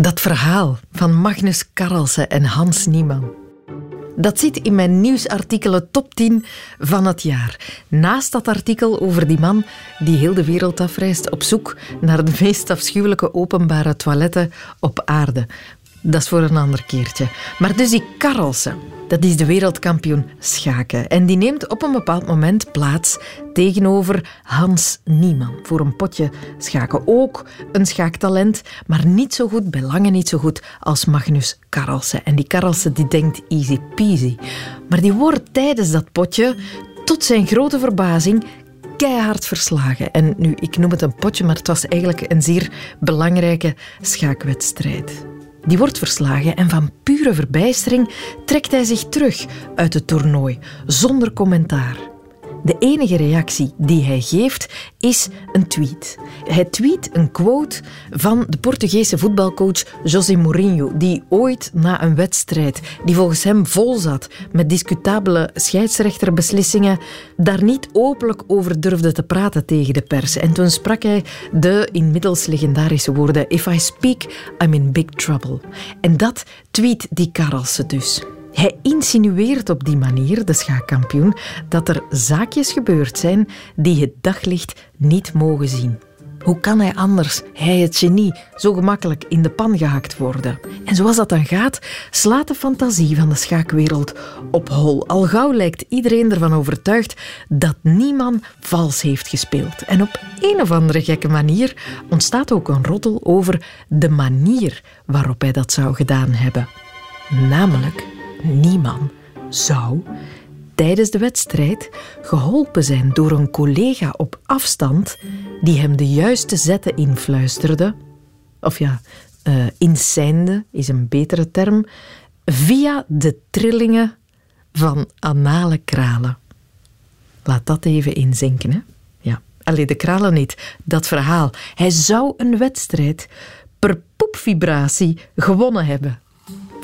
Dat verhaal van Magnus Carlsen en Hans Nieman. Dat zit in mijn nieuwsartikelen top 10 van het jaar. Naast dat artikel over die man die heel de wereld afreist op zoek naar de meest afschuwelijke openbare toiletten op aarde. Dat is voor een ander keertje. Maar dus die Carlsen, dat is de wereldkampioen schaken. En die neemt op een bepaald moment plaats tegenover Hans Nieman voor een potje schaken. Ook een schaaktalent, maar niet zo goed, bij lange niet zo goed als Magnus Carlsen. En die Carlsen die denkt easy peasy. Maar die wordt tijdens dat potje, tot zijn grote verbazing, keihard verslagen. En nu, ik noem het een potje, maar het was eigenlijk een zeer belangrijke schaakwedstrijd. Die wordt verslagen en van pure verbijstering trekt hij zich terug uit het toernooi, zonder commentaar. De enige reactie die hij geeft is een tweet. Hij tweet een quote van de Portugese voetbalcoach José Mourinho, die ooit na een wedstrijd, die volgens hem vol zat met discutabele scheidsrechterbeslissingen, daar niet openlijk over durfde te praten tegen de pers. En toen sprak hij de inmiddels legendarische woorden: If I speak, I'm in big trouble. En dat tweet die Karelsen dus. Hij insinueert op die manier, de schaakkampioen, dat er zaakjes gebeurd zijn die het daglicht niet mogen zien. Hoe kan hij anders, hij het genie, zo gemakkelijk in de pan gehakt worden? En zoals dat dan gaat, slaat de fantasie van de schaakwereld op hol. Al gauw lijkt iedereen ervan overtuigd dat niemand vals heeft gespeeld. En op een of andere gekke manier ontstaat ook een roddel over de manier waarop hij dat zou gedaan hebben. Namelijk niemand zou tijdens de wedstrijd geholpen zijn door een collega op afstand die hem de juiste zetten influisterde. Of ja, uh, is een betere term. Via de trillingen van anale kralen. Laat dat even inzinken, hè? Ja. Alleen de kralen niet, dat verhaal. Hij zou een wedstrijd per poepvibratie gewonnen hebben.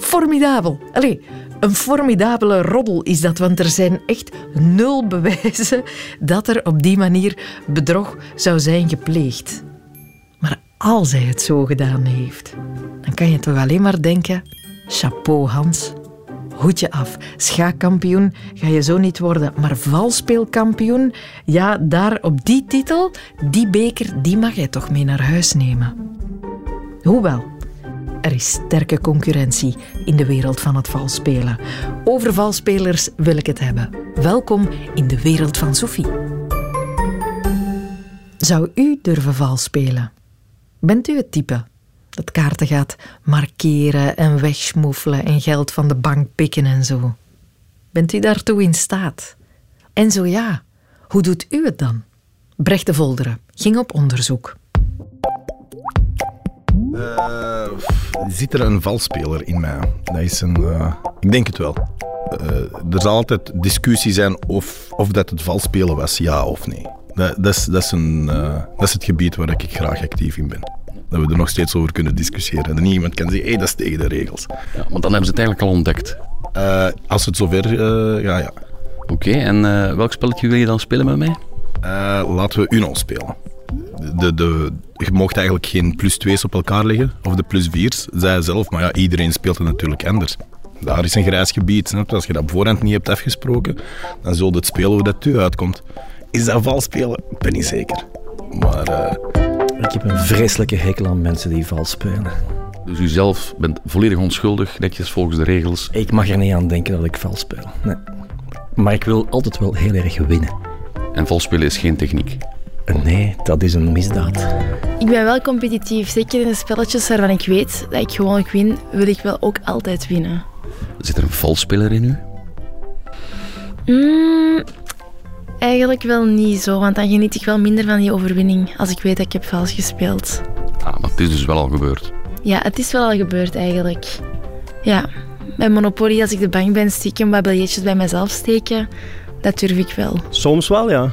Formidabel. Allee, een formidabele roddel is dat, want er zijn echt nul bewijzen dat er op die manier bedrog zou zijn gepleegd. Maar als hij het zo gedaan heeft, dan kan je toch alleen maar denken: chapeau Hans. Hoedje af. Schaakkampioen ga je zo niet worden, maar valspeelkampioen, ja, daar op die titel, die beker, die mag jij toch mee naar huis nemen. Hoewel, er is sterke concurrentie in de wereld van het valspelen. Over valspelers wil ik het hebben. Welkom in de wereld van Sophie. Zou u durven valspelen? Bent u het type dat kaarten gaat markeren en wegschmoefelen en geld van de bank pikken en zo? Bent u daartoe in staat? En zo ja, hoe doet u het dan? Brecht de Volderen ging op onderzoek. Uh, zit er een valspeler in mij? Dat is een, uh, ik denk het wel. Uh, er zal altijd discussie zijn of, of dat het valspelen was, ja of nee. Dat, dat, is, dat, is een, dat is het gebied waar ik graag actief in ben. Dat we er nog steeds over kunnen discussiëren. En niemand kan zeggen, hé, dat is tegen de regels. Ja, want dan hebben ze het eigenlijk al ontdekt. als het zover, ja, ja. Oké, en welk spelletje wil je dan spelen met mij? laten we Uno spelen de, de, je mocht eigenlijk geen plus 2's op elkaar leggen, of de plus 4's, zij zelf. Maar ja, iedereen speelt het natuurlijk anders. Daar is een grijs gebied. Als je dat op voorhand niet hebt afgesproken, dan zul je het spelen hoe dat u uitkomt. Is dat vals spelen? Ik ben niet zeker. Maar... Uh... Ik heb een vreselijke hekel aan mensen die vals spelen. Dus u zelf bent volledig onschuldig, netjes volgens de regels? Ik mag er niet aan denken dat ik vals speel. Nee. Maar ik wil altijd wel heel erg winnen. En vals spelen is geen techniek? Nee, dat is een misdaad. Ik ben wel competitief. Zeker in de spelletjes waarvan ik weet dat ik gewoon win, wil ik wel ook altijd winnen. Zit er een valspeler in u? Mm, eigenlijk wel niet zo, want dan geniet ik wel minder van die overwinning als ik weet dat ik heb vals gespeeld. Ah, maar het is dus wel al gebeurd? Ja, het is wel al gebeurd eigenlijk. Ja, bij Monopoly, als ik de bank ben, stiekem wat biljetjes bij mezelf steken, dat durf ik wel. Soms wel, ja.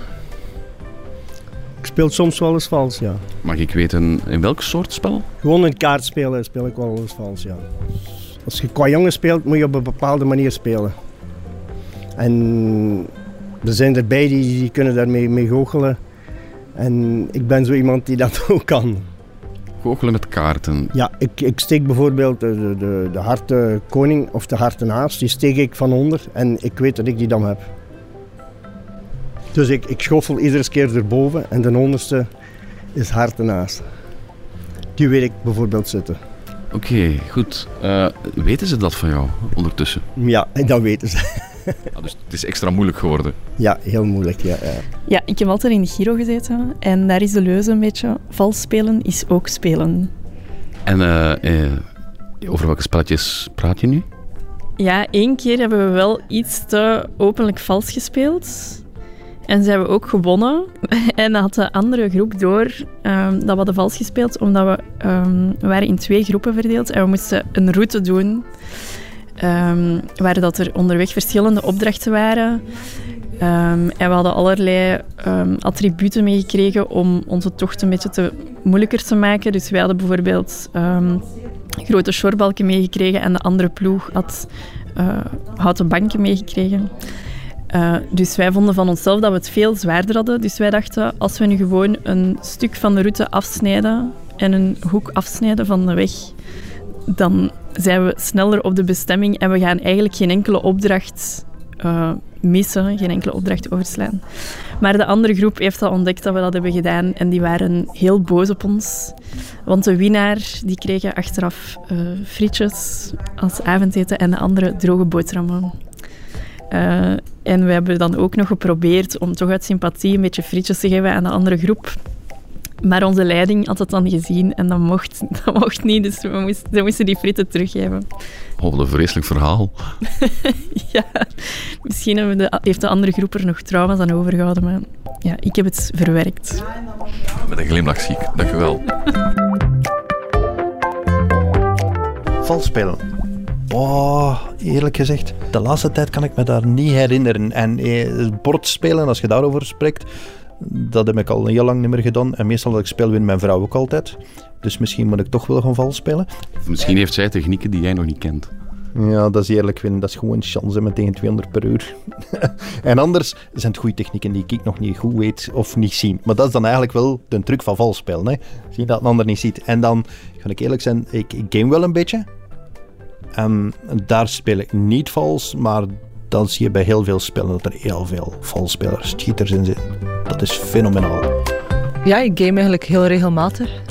Ik speel soms wel eens vals, ja. Mag ik weten in welk soort spel? Gewoon een kaartspelen speel ik wel eens vals, ja. Als je qua jongen speelt, moet je op een bepaalde manier spelen. En er zijn erbij die, die kunnen daarmee mee goochelen. En ik ben zo iemand die dat ook kan. Goochelen met kaarten. Ja, ik, ik steek bijvoorbeeld de, de, de harte koning of de harte haas, die steek ik van onder en ik weet dat ik die dan heb. Dus ik, ik schoffel iedere keer erboven en de onderste is harte naast. Die weet ik bijvoorbeeld zitten. Oké, goed. Uh, weten ze dat van jou ondertussen? Ja, dat weten ze. Ah, dus het is extra moeilijk geworden? Ja, heel moeilijk, ja, ja. Ja, ik heb altijd in de Giro gezeten en daar is de leuze een beetje vals spelen is ook spelen. En uh, uh, over welke spelletjes praat je nu? Ja, één keer hebben we wel iets te openlijk vals gespeeld. En ze hebben ook gewonnen. En had de andere groep door um, dat we hadden vals gespeeld, omdat we, um, we waren in twee groepen verdeeld en we moesten een route doen um, waar dat er onderweg verschillende opdrachten waren. en we hadden allerlei attributen meegekregen om onze tocht een beetje te moeilijker te maken. Dus wij hadden bijvoorbeeld grote shortbalken meegekregen en de andere ploeg had uh, houten banken meegekregen. Uh, dus wij vonden van onszelf dat we het veel zwaarder hadden. Dus wij dachten, als we nu gewoon een stuk van de route afsnijden en een hoek afsnijden van de weg, dan zijn we sneller op de bestemming en we gaan eigenlijk geen enkele opdracht uh, missen, geen enkele opdracht overslaan. Maar de andere groep heeft al ontdekt dat we dat hebben gedaan en die waren heel boos op ons. Want de winnaar die kregen achteraf uh, frietjes als avondeten en de andere droge boterhammen. Uh, en we hebben dan ook nog geprobeerd om toch uit sympathie een beetje frietjes te geven aan de andere groep. Maar onze leiding had het dan gezien en dat mocht, dat mocht niet, dus we moesten, we moesten die frieten teruggeven. Oh, wat een vreselijk verhaal. ja, misschien de, heeft de andere groep er nog trauma's aan overgehouden, maar ja, ik heb het verwerkt. Met een glimlach ziek, dankjewel. Vals Oh, eerlijk gezegd, de laatste tijd kan ik me daar niet herinneren. En eh, bordspelen, als je daarover spreekt, dat heb ik al heel lang niet meer gedaan. En meestal dat ik speel, win mijn vrouw ook altijd. Dus misschien moet ik toch wel gaan vals spelen. Misschien heeft zij technieken die jij nog niet kent. Ja, dat is eerlijk winnen. Dat is gewoon chance met tegen 200 per uur. en anders zijn het goede technieken die ik nog niet goed weet of niet zie. Maar dat is dan eigenlijk wel de truc van vals spelen. Hè? Zie dat een ander niet ziet. En dan, ga ik eerlijk zijn, ik, ik game wel een beetje. En daar speel ik niet vals, maar dan zie je bij heel veel spellen dat er heel veel valspelers, cheaters in zitten. Dat is fenomenaal. Ja, ik game eigenlijk heel regelmatig.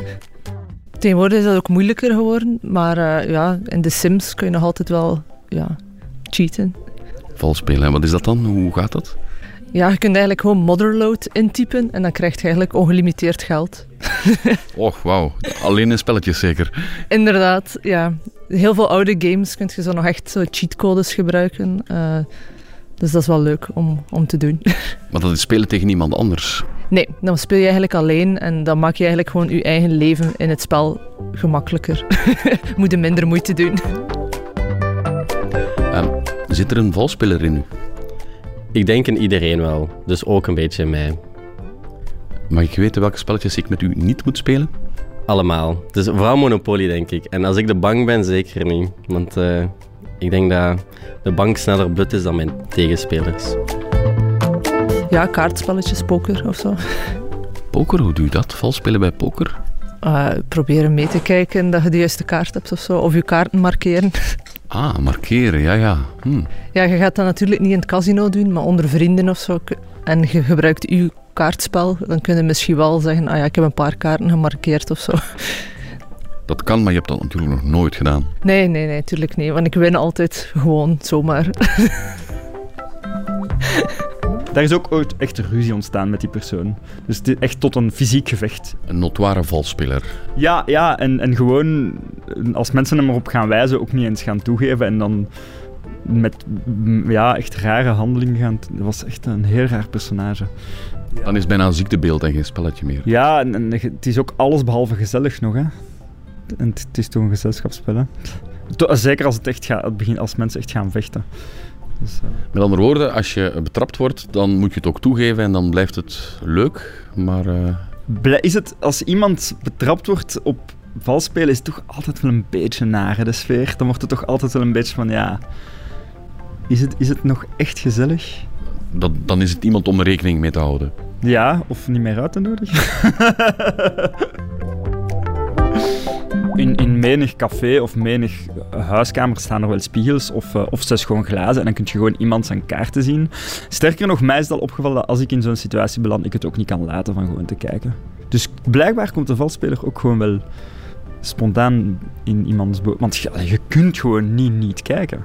Tegenwoordig is dat ook moeilijker geworden, maar uh, ja, in de Sims kun je nog altijd wel ja, cheaten. Vals spelen, en wat is dat dan? Hoe gaat dat? Ja, je kunt eigenlijk gewoon motherload intypen en dan krijg je eigenlijk ongelimiteerd geld. Och, wauw. Alleen in spelletjes zeker. Inderdaad, ja heel veel oude games kun je zo nog echt zo cheatcodes gebruiken. Uh, dus dat is wel leuk om, om te doen. Maar dat is spelen tegen iemand anders? Nee, dan speel je eigenlijk alleen en dan maak je eigenlijk gewoon je eigen leven in het spel gemakkelijker. Moet je minder moeite doen. Um, zit er een valspeler in u? Ik denk in iedereen wel, dus ook een beetje in mij. Mag ik weten welke spelletjes ik met u niet moet spelen? allemaal. Dus vooral Monopoly, denk ik. En als ik de bank ben, zeker niet. Want uh, ik denk dat de bank sneller but is dan mijn tegenspelers. Ja, kaartspelletjes, poker of zo. Poker, hoe doe je dat? Vals spelen bij poker? Uh, proberen mee te kijken dat je de juiste kaart hebt of zo. Of je kaarten markeren. Ah, markeren, ja, ja. Hm. Ja, je gaat dat natuurlijk niet in het casino doen, maar onder vrienden of zo. En je gebruikt je kaartspel, dan kun je misschien wel zeggen, ah ja, ik heb een paar kaarten gemarkeerd of zo. Dat kan, maar je hebt dat natuurlijk nog nooit gedaan. Nee, nee, nee, natuurlijk niet. Want ik win altijd gewoon zomaar. Daar is ook ooit echt ruzie ontstaan met die persoon. Dus het is echt tot een fysiek gevecht. Een notoire valspeler. Ja, ja en, en gewoon als mensen hem erop gaan wijzen, ook niet eens gaan toegeven en dan met ja, echt rare handelingen gaan. Dat was echt een heel raar personage. Dan is het bijna een ziektebeeld en geen spelletje meer. Ja, en, het is ook alles behalve gezellig nog. Hè. En het, is toch een gezelschapsspel. Hè. Zeker als, het echt gaat, begin, als mensen echt gaan vechten. Dus, uh... Met andere woorden, als je betrapt wordt, dan moet je het ook toegeven en dan blijft het leuk. Maar. Uh... Is het als iemand betrapt wordt op valspelen, is het toch altijd wel een beetje naar de sfeer? Dan wordt het toch altijd wel een beetje van ja. Is het, is het nog echt gezellig? dat, dan is het iemand om rekening mee te houden. Ja, of niet meer uit te nodigen. in, in menig café of menig huiskamer staan er wel spiegels of, uh, of gewoon glazen en dan kun je gewoon iemand zijn kaarten zien. Sterker nog, mij is het al opgevallen dat als ik in zo'n situatie beland, ik het ook niet kan laten van gewoon te kijken. Dus blijkbaar komt de valspeler ook gewoon wel spontaan in iemands boot. Want je, je kunt gewoon niet niet kijken.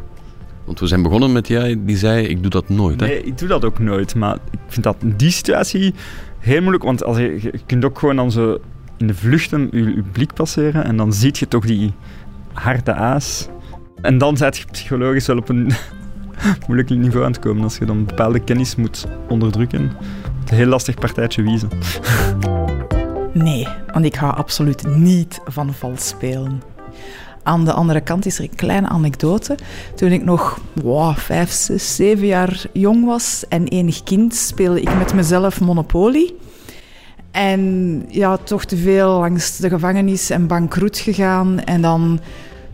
Want we zijn begonnen met jij die zei, ik doe dat nooit. Hè? Nee, ik doe dat ook nooit. Maar ik vind dat in die situatie heel moeilijk. Want als je, je kunt ook gewoon dan zo in de vluchten je, je blik passeren. En dan zie je toch die harde aas. En dan zit je psychologisch wel op een moeilijk niveau aan het komen. Als je dan bepaalde kennis moet onderdrukken. Het een heel lastig partijtje wiezen. Nee, want ik hou absoluut niet van vals spelen. Aan de andere kant is er een kleine anekdote. Toen ik nog wow, vijf, zes, zeven jaar jong was en enig kind, speelde ik met mezelf Monopoly. En ja, toch te veel langs de gevangenis en bankroet gegaan. En dan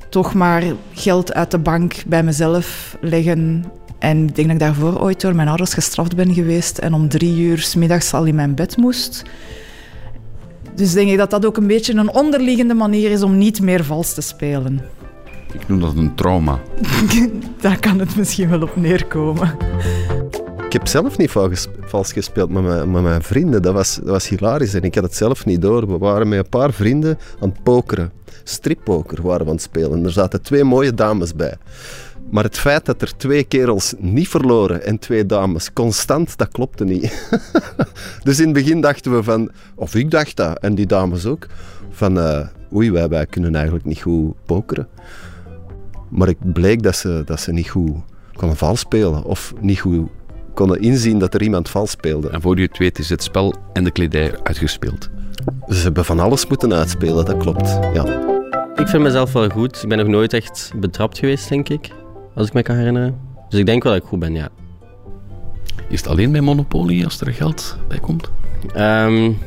toch maar geld uit de bank bij mezelf leggen. En ik denk dat ik daarvoor ooit door mijn ouders gestraft ben geweest en om drie uur s middags al in mijn bed moest. Dus denk ik dat dat ook een beetje een onderliggende manier is om niet meer vals te spelen. Ik noem dat een trauma. Daar kan het misschien wel op neerkomen. Ik heb zelf niet vals gespeeld met mijn, met mijn vrienden. Dat was, dat was hilarisch en ik had het zelf niet door. We waren met een paar vrienden aan het pokeren. Strippoker waren we aan het spelen. Er zaten twee mooie dames bij. Maar het feit dat er twee kerels niet verloren en twee dames constant, dat klopte niet. dus in het begin dachten we van, of ik dacht dat, en die dames ook, van uh, oei, wij, wij kunnen eigenlijk niet goed pokeren. Maar ik bleek dat ze, dat ze niet goed konden vals spelen of niet goed konden inzien dat er iemand vals speelde. En voor je het weet is het spel en de kledij uitgespeeld. Ze hebben van alles moeten uitspelen, dat klopt. Ja. Ik vind mezelf wel goed. Ik ben nog nooit echt betrapt geweest, denk ik als ik me kan herinneren. Dus ik denk wel dat ik goed ben, ja. Is het alleen bij Monopoly als er geld bij komt? Um,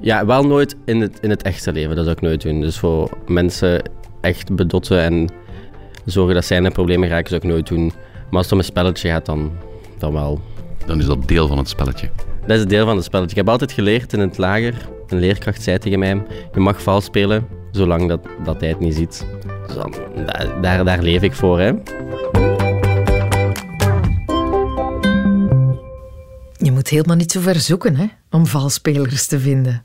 ja, wel nooit in het, in het echte leven. Dat zou ik nooit doen. Dus voor mensen echt bedotten en zorgen dat zij in problemen raken, zou ik nooit doen. Maar als het om een spelletje gaat, dan, dan wel. Dan is dat deel van het spelletje? Dat is deel van het spelletje. Ik heb altijd geleerd in het lager, een leerkracht zei tegen mij, je mag vals spelen, zolang dat, dat hij het niet ziet. Dus dan, daar, daar leef ik voor, hè. Je moet helemaal niet zo ver zoeken hè, om valspelers te vinden.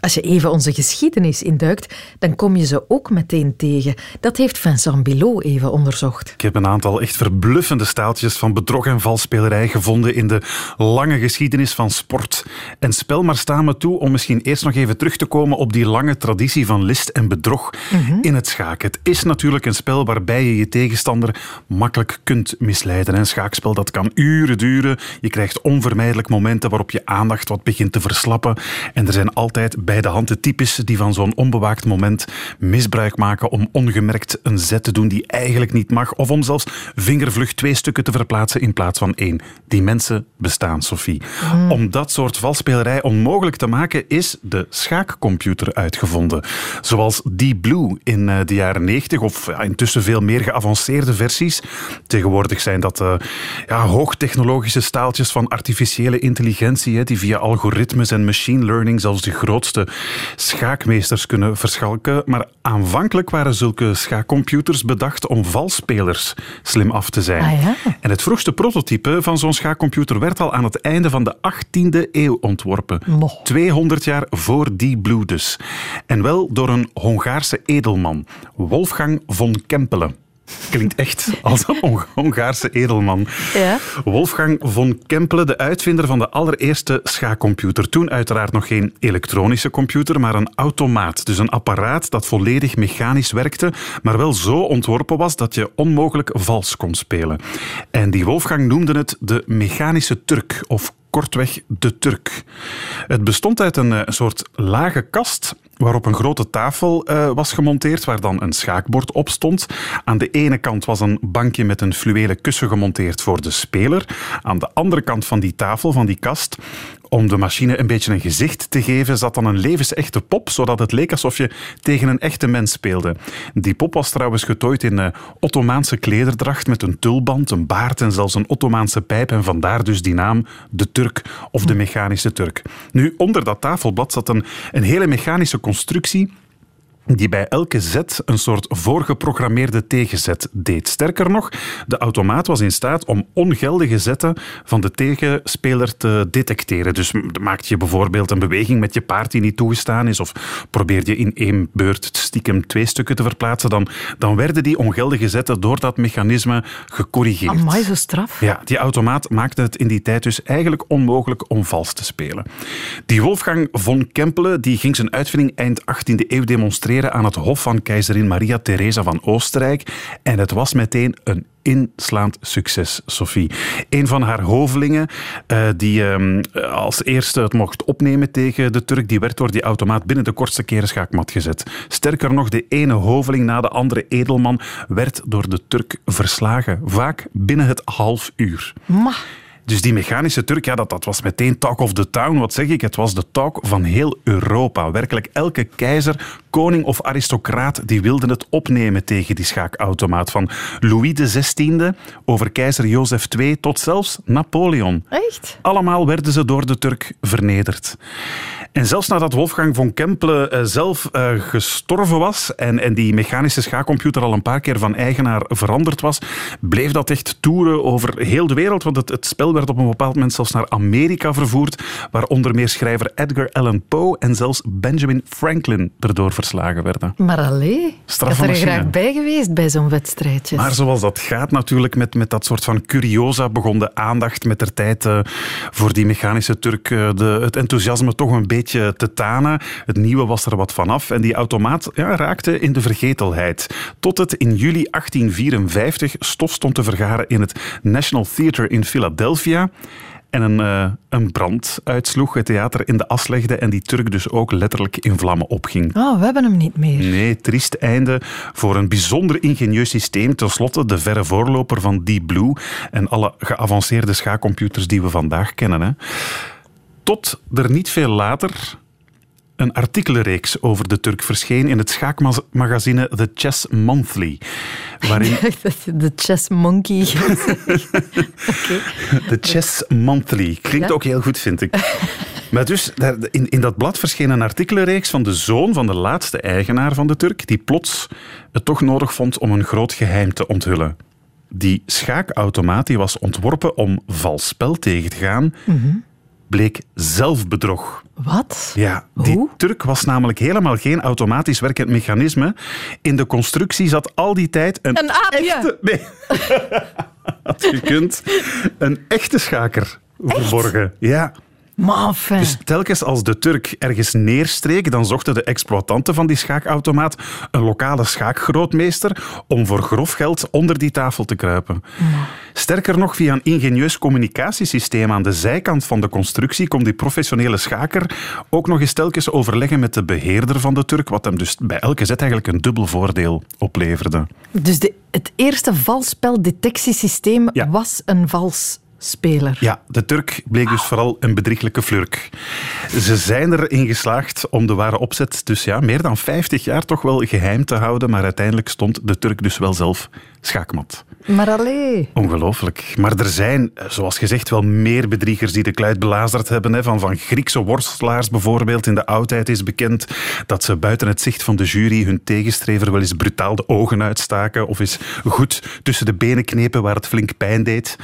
Als je even onze geschiedenis induikt, dan kom je ze ook meteen tegen. Dat heeft Vincent Bilot even onderzocht. Ik heb een aantal echt verbluffende staaltjes van bedrog en valspelerij gevonden in de lange geschiedenis van sport en spel. Maar staan me toe om misschien eerst nog even terug te komen op die lange traditie van list en bedrog mhm. in het schaken. Het is natuurlijk een spel waarbij je je tegenstander makkelijk kunt misleiden. Een schaakspel dat kan uren duren. Je krijgt onvermijdelijk momenten waarop je aandacht wat begint te verslappen. En er zijn altijd bij de hand de types die van zo'n onbewaakt moment misbruik maken om ongemerkt een zet te doen die eigenlijk niet mag, of om zelfs vingervlug twee stukken te verplaatsen in plaats van één. Die mensen bestaan, Sophie. Hmm. Om dat soort valspelerij onmogelijk te maken, is de schaakcomputer uitgevonden. Zoals Deep Blue in eh, de jaren 90, of intussen veel meer geavanceerde versies. Tegenwoordig zijn dat uh, ja, hoogtechnologische staaltjes van artificiële intelligentie, hè, die via algoritmes en machine learning zelfs de grootste schaakmeesters kunnen verschalken. Maar aanvankelijk waren zulke schaakcomputers bedacht om valspelers slim af te zijn. Ah, ja? En het vroegste prototype van zo'n schaakcomputer werd al aan het einde van de 18e eeuw ontworpen. 200 jaar voor Deep Blue dus. En wel door een Hongaarse edelman, Wolfgang von Kempelen. Klinkt echt als een Hongaarse edelman. Ja. Wolfgang von Kempelen, de uitvinder van de allereerste schaakcomputer. Toen uiteraard nog geen elektronische computer, maar een automaat. Dus een apparaat dat volledig mechanisch werkte, maar wel zo ontworpen was dat je onmogelijk vals kon spelen. En die Wolfgang noemde het de mechanische Turk of kortweg de Turk. Het bestond uit een, eh, soort lage kast waarop een grote tafel uh, was gemonteerd, waar dan een schaakbord op stond. Aan de ene kant was een bankje met een fluwelen kussen gemonteerd voor de speler. Aan de andere kant van die tafel, van die kast, om de machine een beetje een gezicht te geven, zat dan een levensechte pop, zodat het leek alsof je tegen een echte mens speelde. Die pop was trouwens getooid in een Ottomaanse klederdracht met een tulband, een baard en zelfs een Ottomaanse pijp. En vandaar dus die naam, de Turk of de mechanische Turk. Nu, onder dat tafelblad zat een, een hele mechanische constructie die bij elke zet een soort voorgeprogrammeerde tegenzet deed. Sterker nog, de automaat was in staat om ongeldige zetten van de tegenspeler te detecteren. Dus maakte je bijvoorbeeld een beweging met je paard die niet toegestaan is, of probeerde je in één beurt stiekem twee stukken te verplaatsen, dan, dan werden die ongeldige zetten door dat mechanisme gecorrigeerd. Amai, zo straf. Ja, die automaat maakte het in die tijd dus eigenlijk onmogelijk om vals te spelen. Die Wolfgang von Kempelen die ging zijn uitvinding eind 18e eeuw demonstreren aan het hof van keizerin Maria Theresa van Oostenrijk. En het was meteen een inslaand succes, Sophie. Een van haar hovelingen, uh, die uh, als eerste het mocht opnemen tegen de Turk, die werd door die automaat binnen de kortste keren schaakmat gezet. Sterker nog, de ene hoveling na de andere edelman werd door de Turk verslagen. Vaak binnen het half uur. Dus die mechanische Turk, ja, dat, dat was meteen talk of the town. Wat zeg ik? Het was de talk van heel Europa. Werkelijk elke keizer, koning of aristocraat die wilde het opnemen tegen die schaakautomaat. Van Louis XVI over keizer Jozef II tot zelfs Napoleon. Echt? Allemaal werden ze door de Turk vernederd. En zelfs nadat Wolfgang von Kempelen uh, zelf uh, gestorven was en, en die mechanische schaakcomputer al een paar keer van eigenaar veranderd was, bleef dat echt toeren over heel de wereld. Want het, het spel werd op een bepaald moment zelfs naar Amerika vervoerd, waar onder meer schrijver Edgar Allan Poe en zelfs Benjamin Franklin erdoor verslagen werden. Maar allee, ik had er graag bij geweest bij zo'n wedstrijdje. Maar zoals dat gaat natuurlijk met, met dat soort van curiosa, begon de aandacht met de tijd uh, voor die mechanische Turk, de, het enthousiasme toch een beetje te tanen. Het nieuwe was er wat vanaf en die automaat ja, raakte in de vergetelheid. Tot het in juli 1854 stof stond te vergaren in het National Theatre in Philadelphia en een, uh, een brand uitsloeg, het theater in de as legde en die Turk dus ook letterlijk in vlammen opging. Oh, we hebben hem niet meer. Nee, triest einde voor een bijzonder ingenieus systeem. Ten slotte de verre voorloper van Deep Blue en alle geavanceerde schaakcomputers die we vandaag kennen. Hè. Tot er niet veel later een artikelenreeks over de Turk verscheen in het schaakmagazine The Chess Monthly. Waarin... De Chess Monkey. The Chess Monthly. Klinkt ja? ook heel goed, vind ik. Maar dus, in, in dat blad verscheen een artikelenreeks van de zoon van de laatste eigenaar van de Turk, die plots het toch nodig vond om een groot geheim te onthullen. Die schaakautomaat die was ontworpen om vals spel tegen te gaan, mm -hmm. Bleek zelfbedrog. Wat? Ja, die Hoe? Turk was namelijk helemaal geen automatisch werkend mechanisme. In de constructie zat al die tijd een, een aapje. echte... Nee. Als je kunt. Een echte schaker verborgen. Ja. Maar dus telkens als de Turk ergens neerstreek, dan zochten de exploitanten van die schaakautomaat een lokale schaakgrootmeester om voor grof geld onder die tafel te kruipen. Sterker nog, via een ingenieus communicatiesysteem aan de zijkant van de constructie kon die professionele schaker ook nog eens telkens overleggen met de beheerder van de Turk, wat hem dus bij elke zet eigenlijk een dubbel voordeel opleverde. Dus de, het eerste valspeldetectiesysteem ja. was een vals speler. Ja, de Turk bleek dus vooral een bedrieglijke flurk. Ze zijn erin geslaagd om de ware opzet dus ja, meer dan 50 jaar toch wel geheim te houden, maar uiteindelijk stond de Turk dus wel zelf schaakmat. Maar allee. Ongelooflijk. Maar er zijn, zoals gezegd, wel meer bedriegers die de kluit belazerd hebben. Hè. Van, van Griekse worstelaars bijvoorbeeld. In de oudheid is bekend dat ze buiten het zicht van de jury hun tegenstrever wel eens brutaal de ogen uitstaken of eens goed tussen de benen knepen waar het flink pijn deed.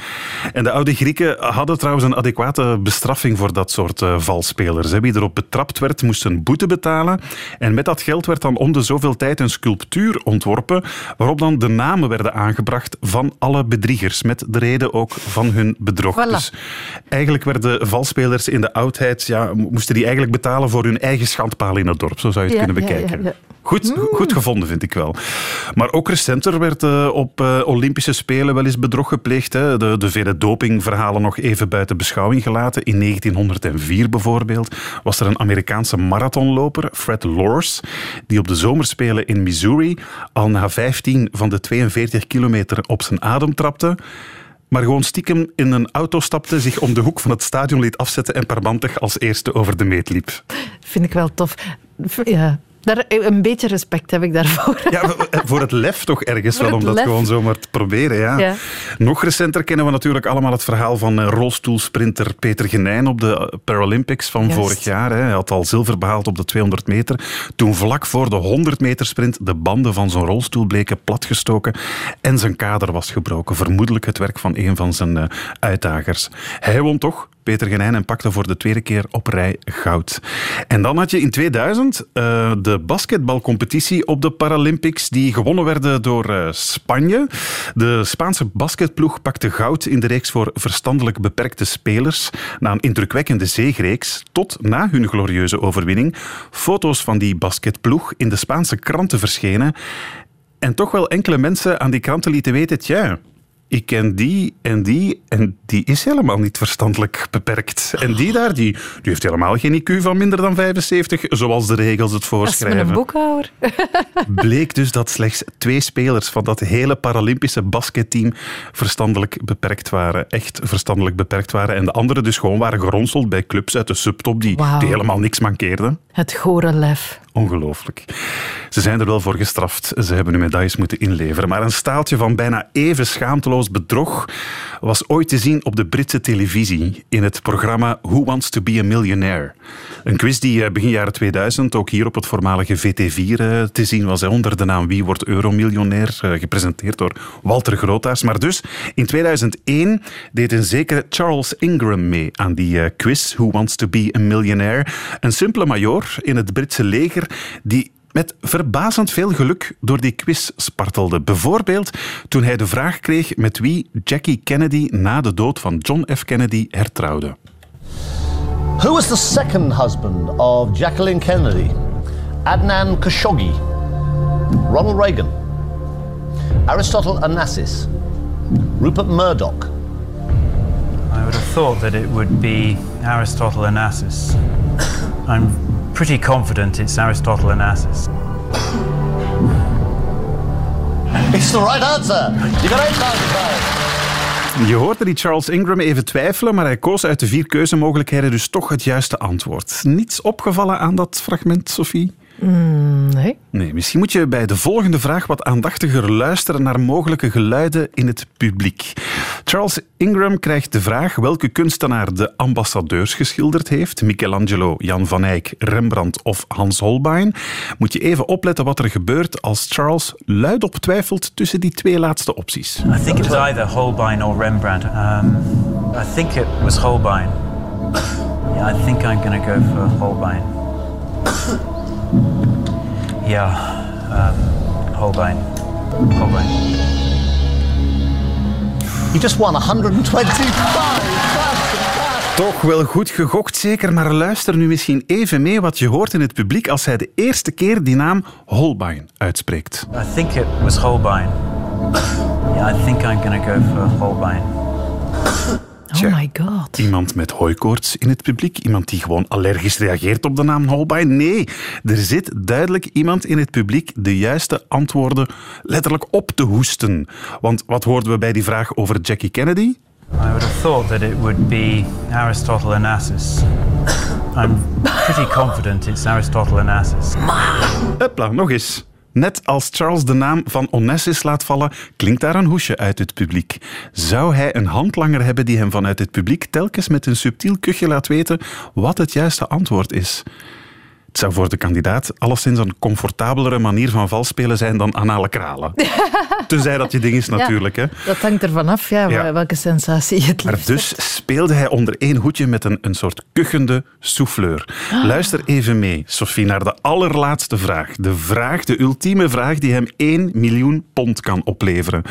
En de oude Grieken hadden trouwens een adequate bestraffing voor dat soort uh, valspelers. Wie erop betrapt werd, moest een boete betalen. En met dat geld werd dan om de zoveel tijd een sculptuur ontworpen waarop dan de namen werden aangebracht van alle bedriegers, met de reden ook van hun bedrog. Voilà. Dus eigenlijk werden valspelers in de oudheid, ja, moesten die eigenlijk betalen voor hun eigen schandpaal in het dorp. Zo zou je het ja, kunnen bekijken. Ja, ja, Goed, goed gevonden, vind ik wel. Maar ook recenter werd uh, op uh, Olympische Spelen wel eens bedrog gepleegd. Hè. De, de vele dopingverhalen nog even buiten beschouwing gelaten. In 1904 bijvoorbeeld was er een Amerikaanse marathonloper, Fred Lors, die op de zomerspelen in Missouri al na 15 van de 42 kilometer op zijn adem trapte maar gewoon stiekem in een auto stapte, zich om de hoek van het stadion liet afzetten en parmantig als eerste over de meet liep. Vind ik wel tof. Ja, Daar, een beetje respect heb ik daarvoor. Ja, voor het lef toch ergens wel, om dat lef. gewoon zomaar te proberen. Ja. Ja. Nog recenter kennen we natuurlijk allemaal het verhaal van eh, rolstoelsprinter Peter Genijn op de eh, Paralympics van Juist. vorig jaar. Hij had al zilver behaald op de 200 meter. Toen vlak voor de 100 meter sprint de banden van zijn rolstoel bleken platgestoken en zijn kader was gebroken. Vermoedelijk het werk van een van zijn eh, uitdagers. Hij won toch, Peter Genijn, en pakte voor de tweede keer op rij goud. En dan had je in 2000 eh, de basketbalcompetitie op de Paralympics, die gewonnen werden door eh, Spanje. De Spaanse basketploeg pakte goud in de reeks voor verstandelijk beperkte spelers. Na een indrukwekkende zeegreeks, tot na hun glorieuze overwinning, foto's van die basketploeg in de Spaanse kranten verschenen. En toch wel enkele mensen aan die kranten lieten weten, tja, ik ken die en die en die is helemaal niet verstandelijk beperkt. En die daar, die, die heeft helemaal geen IQ van minder dan 75, zoals de regels het Dat is voorschrijven. een boekhouder. Bleek dus dat slechts twee spelers van dat hele Paralympische basketteam verstandelijk beperkt waren. Echt verstandelijk beperkt waren. En de anderen dus gewoon waren geronseld bij clubs uit de subtop die helemaal niks mankeerden. Het gore lef. Ongelooflijk. Ze zijn er wel voor gestraft. Ze hebben hun medailles moeten inleveren. Maar een staaltje van bijna even schaamteloos bedrog was ooit te zien op de Britse televisie in het programma Who Wants to be a Millionaire? Een quiz die eh, begin jaren 2000 ook hier op het voormalige VT4 eh, te zien was onder de naam Wie wordt euromiljonair? eh, Gepresenteerd door Walter Grootaars. Maar dus in 2001 deed een zekere Charles Ingram mee aan die quiz Who Wants to be a Millionaire? Een simpele major in het Britse leger die met verbazend veel geluk door die quiz spartelde. Bijvoorbeeld toen hij de vraag kreeg met wie Jackie Kennedy na de dood van John F. Kennedy hertrouwde. Who was the second husband of Jacqueline Kennedy? Adnan Khashoggi, Ronald Reagan, Aristotle Onassis, Rupert Murdoch. I would have thought that it would be Aristotle Onassis. I'm pretty confident it's Aristotle Onassis. It's the right answer. You got eight thousand pounds. Je hoorde die Charles Ingram even twijfelen, maar hij koos uit de vier keuzemogelijkheden dus toch het juiste antwoord. Niets opgevallen aan dat fragment, Sophie? Mm, nee. Nee, misschien moet je bij de volgende vraag wat aandachtiger luisteren naar mogelijke geluiden in het publiek. Charles Ingram krijgt de vraag welke kunstenaar de ambassadeurs geschilderd heeft. Michelangelo, Jan van Eyck, Rembrandt of Hans Holbein. Moet je even opletten wat er gebeurt als Charles luidop twijfelt tussen die twee laatste opties. I think it was either Holbein or Rembrandt. Um, I think it was Holbein. Yeah, I think I'm going to go for Holbein. Yeah, um, Holbein. Holbein. You just won 125. Toch wel goed gegokt, zeker, maar luister nu misschien even mee wat je hoort in het publiek als hij de eerste keer die naam Holbein uitspreekt. I think it was Holbein. Yeah, I think I'm going to go for Holbein. Oh my god. Iemand met hooikoorts in het publiek? Iemand die gewoon allergisch reageert op de naam Holbein? Nee, er zit duidelijk iemand in het publiek de juiste antwoorden letterlijk op te hoesten. Want wat hoorden we bij die vraag over Jackie Kennedy? I would have thought that it would be Aristotle Onassis. I'm pretty confident it's Aristotle Onassis. Hopla, nog eens. Net als Charles de naam van Onassis laat vallen, klinkt daar een hoesje uit het publiek. Zou hij een handlanger hebben die hem vanuit het publiek telkens met een subtiel kuchje laat weten wat het juiste antwoord is? Het zou voor de kandidaat alleszins een comfortabelere manier van valspelen zijn dan anale kralen. Tenzij dat je ding is natuurlijk. Hè. Dat hangt ervan af, ja, Ja. welke sensatie je het Maar dus speelde hij onder één hoedje met een, een soort kuchende souffleur. Luister even mee, Sophie, naar de allerlaatste vraag. De vraag, de ultieme vraag die hem 1 miljoen pond kan opleveren.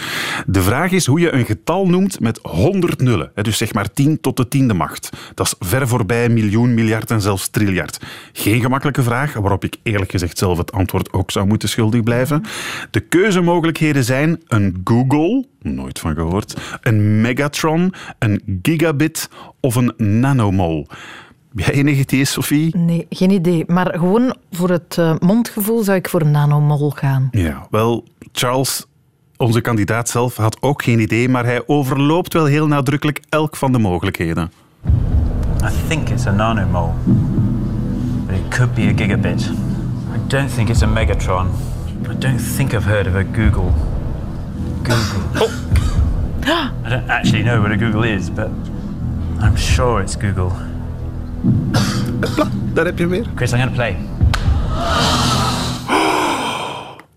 De vraag is hoe je een getal noemt met 100 nullen. Dus zeg maar 10 tot de tiende macht. Dat is ver voorbij miljoen, miljard en zelfs triljard. Geen vraag, waarop ik eerlijk gezegd zelf het antwoord ook zou moeten schuldig blijven. De keuzemogelijkheden zijn een Google, nooit van gehoord, een Megatron, een gigabit of een nanomol. Heb jij enig idee, Sophie? Nee, geen idee. Maar gewoon voor het eh, mondgevoel zou ik voor nanomol gaan. Ja, wel, Charles, onze kandidaat zelf, had ook geen idee, maar hij overloopt wel heel nadrukkelijk elk van de mogelijkheden. I think it's a nanomole. But it could be a gigabit. I don't think it's a Megatron. I don't think I've heard of a Google. Google. I don't actually know what a Google is, but I'm sure it's Google. Daar heb je hem weer. Chris, I'm going to play.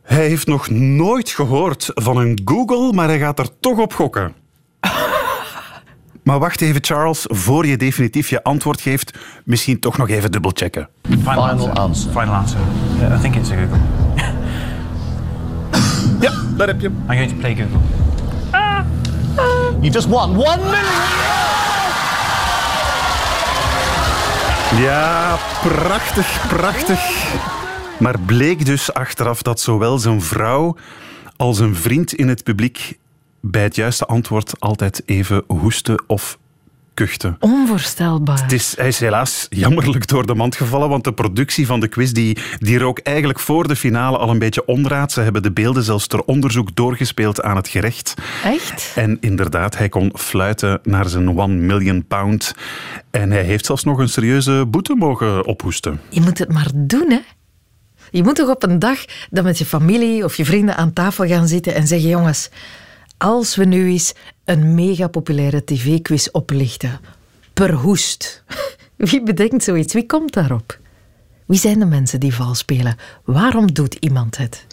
Hij heeft nog nooit gehoord van een Google, maar hij gaat er toch op gokken. Maar wacht even, Charles, voor je definitief je antwoord geeft, misschien toch nog even dubbelchecken. Final, answer. Final answer. Yeah, I think it's a Google. ja, daar heb je hem. I'm going to play Google. You just won one million! Ja, prachtig, prachtig. Maar bleek dus achteraf dat zowel zijn vrouw als zijn vriend in het publiek bij het juiste antwoord altijd even hoesten of kuchten. Onvoorstelbaar. Het is, hij is helaas jammerlijk door de mand gevallen, want de productie van de quiz die, die rook eigenlijk voor de finale al een beetje onraad. Ze hebben de beelden zelfs ter onderzoek doorgespeeld aan het gerecht. Echt? En inderdaad, hij kon fluiten naar zijn 1 million pound. En hij heeft zelfs nog een serieuze boete mogen ophoesten. Je moet het maar doen, hè? Je moet toch op een dag dan met je familie of je vrienden aan tafel gaan zitten en zeggen: jongens, als we nu eens een mega populaire tv-quiz oplichten, per hoest. Wie bedenkt zoiets? Wie komt daarop? Wie zijn de mensen die vals spelen? Waarom doet iemand het?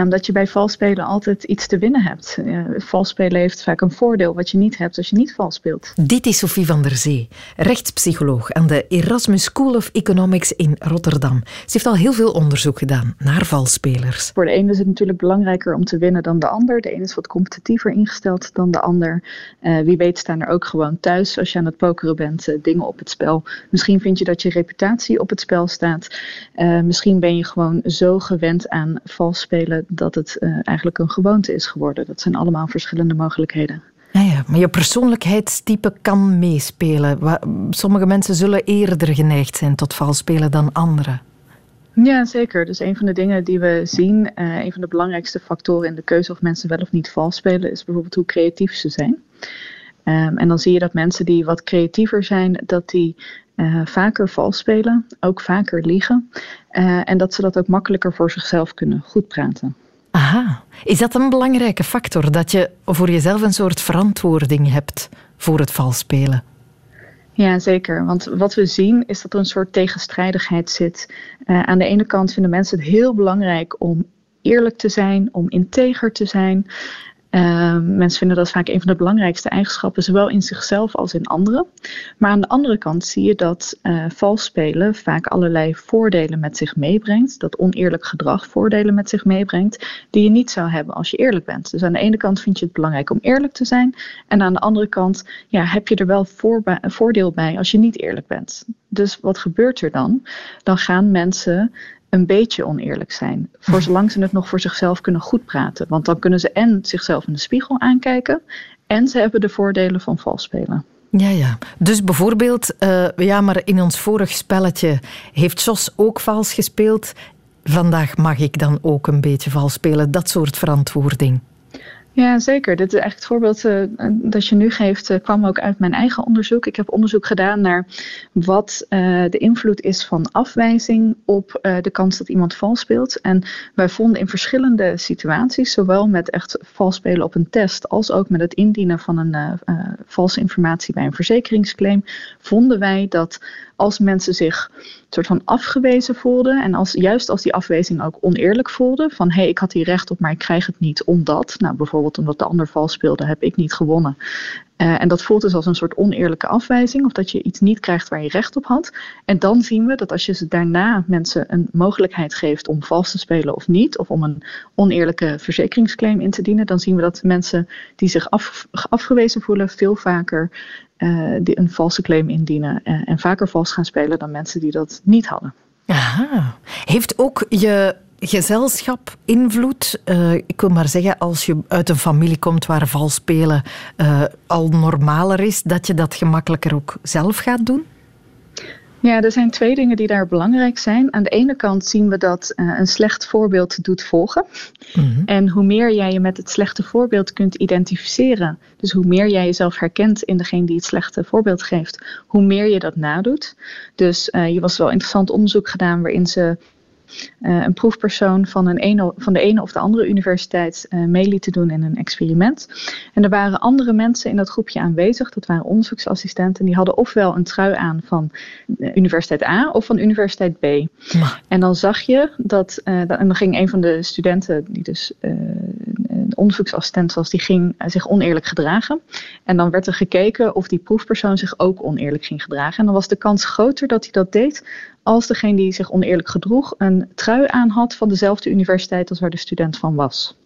Omdat je bij vals spelen altijd iets te winnen hebt. Vals spelen heeft vaak een voordeel wat je niet hebt als je niet vals speelt. Dit is Sophie van der Zee, rechtspsycholoog aan de Erasmus School of Economics in Rotterdam. Ze heeft al heel veel onderzoek gedaan naar valsspelers. Voor de ene is het natuurlijk belangrijker om te winnen dan de ander. De ene is wat competitiever ingesteld dan de ander. Uh, wie weet staan er ook gewoon thuis als je aan het pokeren bent uh, dingen op het spel. Misschien vind je dat je reputatie op het spel staat. Uh, misschien ben je gewoon zo gewend aan vals spelen dat het uh, eigenlijk een gewoonte is geworden. Dat zijn allemaal verschillende mogelijkheden. Ja, ja, maar je persoonlijkheidstype kan meespelen. Sommige mensen zullen eerder geneigd zijn tot vals spelen dan anderen. Ja, zeker. Dus een van de dingen die we zien, uh, een van de belangrijkste factoren in de keuze of mensen wel of niet vals spelen, is bijvoorbeeld hoe creatief ze zijn. Um, en dan zie je dat mensen die wat creatiever zijn, dat die uh, vaker vals spelen, ook vaker liegen. Uh, en dat ze dat ook makkelijker voor zichzelf kunnen goed praten. Aha. Is dat een belangrijke factor? Dat je voor jezelf een soort verantwoording hebt voor het vals spelen? Ja, zeker. Want wat we zien is dat er een soort tegenstrijdigheid zit. Uh, aan de ene kant vinden mensen het heel belangrijk om eerlijk te zijn, om integer te zijn. Uh, mensen vinden dat vaak een van de belangrijkste eigenschappen, zowel in zichzelf als in anderen. Maar aan de andere kant zie je dat uh, vals spelen vaak allerlei voordelen met zich meebrengt. Dat oneerlijk gedrag voordelen met zich meebrengt, die je niet zou hebben als je eerlijk bent. Dus aan de ene kant vind je het belangrijk om eerlijk te zijn. En aan de andere kant ja, heb je er wel voordeel bij als je niet eerlijk bent. Dus wat gebeurt er dan? Dan gaan mensen een beetje oneerlijk zijn. Voor zolang ze het nog voor zichzelf kunnen goed praten. Want dan kunnen ze en zichzelf in de spiegel aankijken. En ze hebben de voordelen van vals spelen. Ja, ja. Dus bijvoorbeeld, uh, ja, maar in ons vorig spelletje heeft Jos ook vals gespeeld. Vandaag mag ik dan ook een beetje vals spelen. Dat soort verantwoording. Ja, zeker. Dit is eigenlijk het voorbeeld uh, dat je nu geeft, uh, kwam ook uit mijn eigen onderzoek. Ik heb onderzoek gedaan naar wat uh, de invloed is van afwijzing op de kans dat iemand vals speelt. En wij vonden in verschillende situaties, zowel met echt vals spelen op een test, als ook met het indienen van een valse informatie bij een verzekeringsclaim, vonden wij dat als mensen zich soort van afgewezen voelden. En als, juist als die afwijzing ook oneerlijk voelde. Van hé, hey, ik had hier recht op, maar ik krijg het niet omdat. Nou, bijvoorbeeld omdat de ander vals speelde, heb ik niet gewonnen. Uh, en dat voelt dus als een soort oneerlijke afwijzing. Of dat je iets niet krijgt waar je recht op had. En dan zien we dat als je ze daarna mensen een mogelijkheid geeft om vals te spelen of niet. Of om een oneerlijke verzekeringsclaim in te dienen. Dan zien we dat mensen die zich af, afgewezen voelen veel vaker die een valse claim indienen uh, en vaker vals gaan spelen dan mensen die dat niet hadden. Aha. Heeft ook je gezelschap invloed? Uh, ik wil maar zeggen, als je uit een familie komt waar vals spelen al normaler is, dat je dat gemakkelijker ook zelf gaat doen? Ja, er zijn twee dingen die daar belangrijk zijn. Aan de ene kant zien we dat uh, een slecht voorbeeld doet volgen. Mm-hmm. En hoe meer jij je met het slechte voorbeeld kunt identificeren, dus hoe meer jij jezelf herkent in degene die het slechte voorbeeld geeft, hoe meer je dat nadoet. Dus uh, je was wel interessant onderzoek gedaan waarin ze uh, een proefpersoon van, een ene, van de ene of de andere universiteit uh, mee lieten doen in een experiment. En er waren andere mensen in dat groepje aanwezig, dat waren onderzoeksassistenten, die hadden ofwel een trui aan van universiteit A of van universiteit B. En dan zag je dat, en dan ging een van de studenten, die dus onderzoeksassistent was, die ging zich oneerlijk gedragen. En dan werd er gekeken of die proefpersoon zich ook oneerlijk ging gedragen. En dan was de kans groter dat hij dat deed als degene die zich oneerlijk gedroeg een trui aan had van dezelfde universiteit als waar de student van was.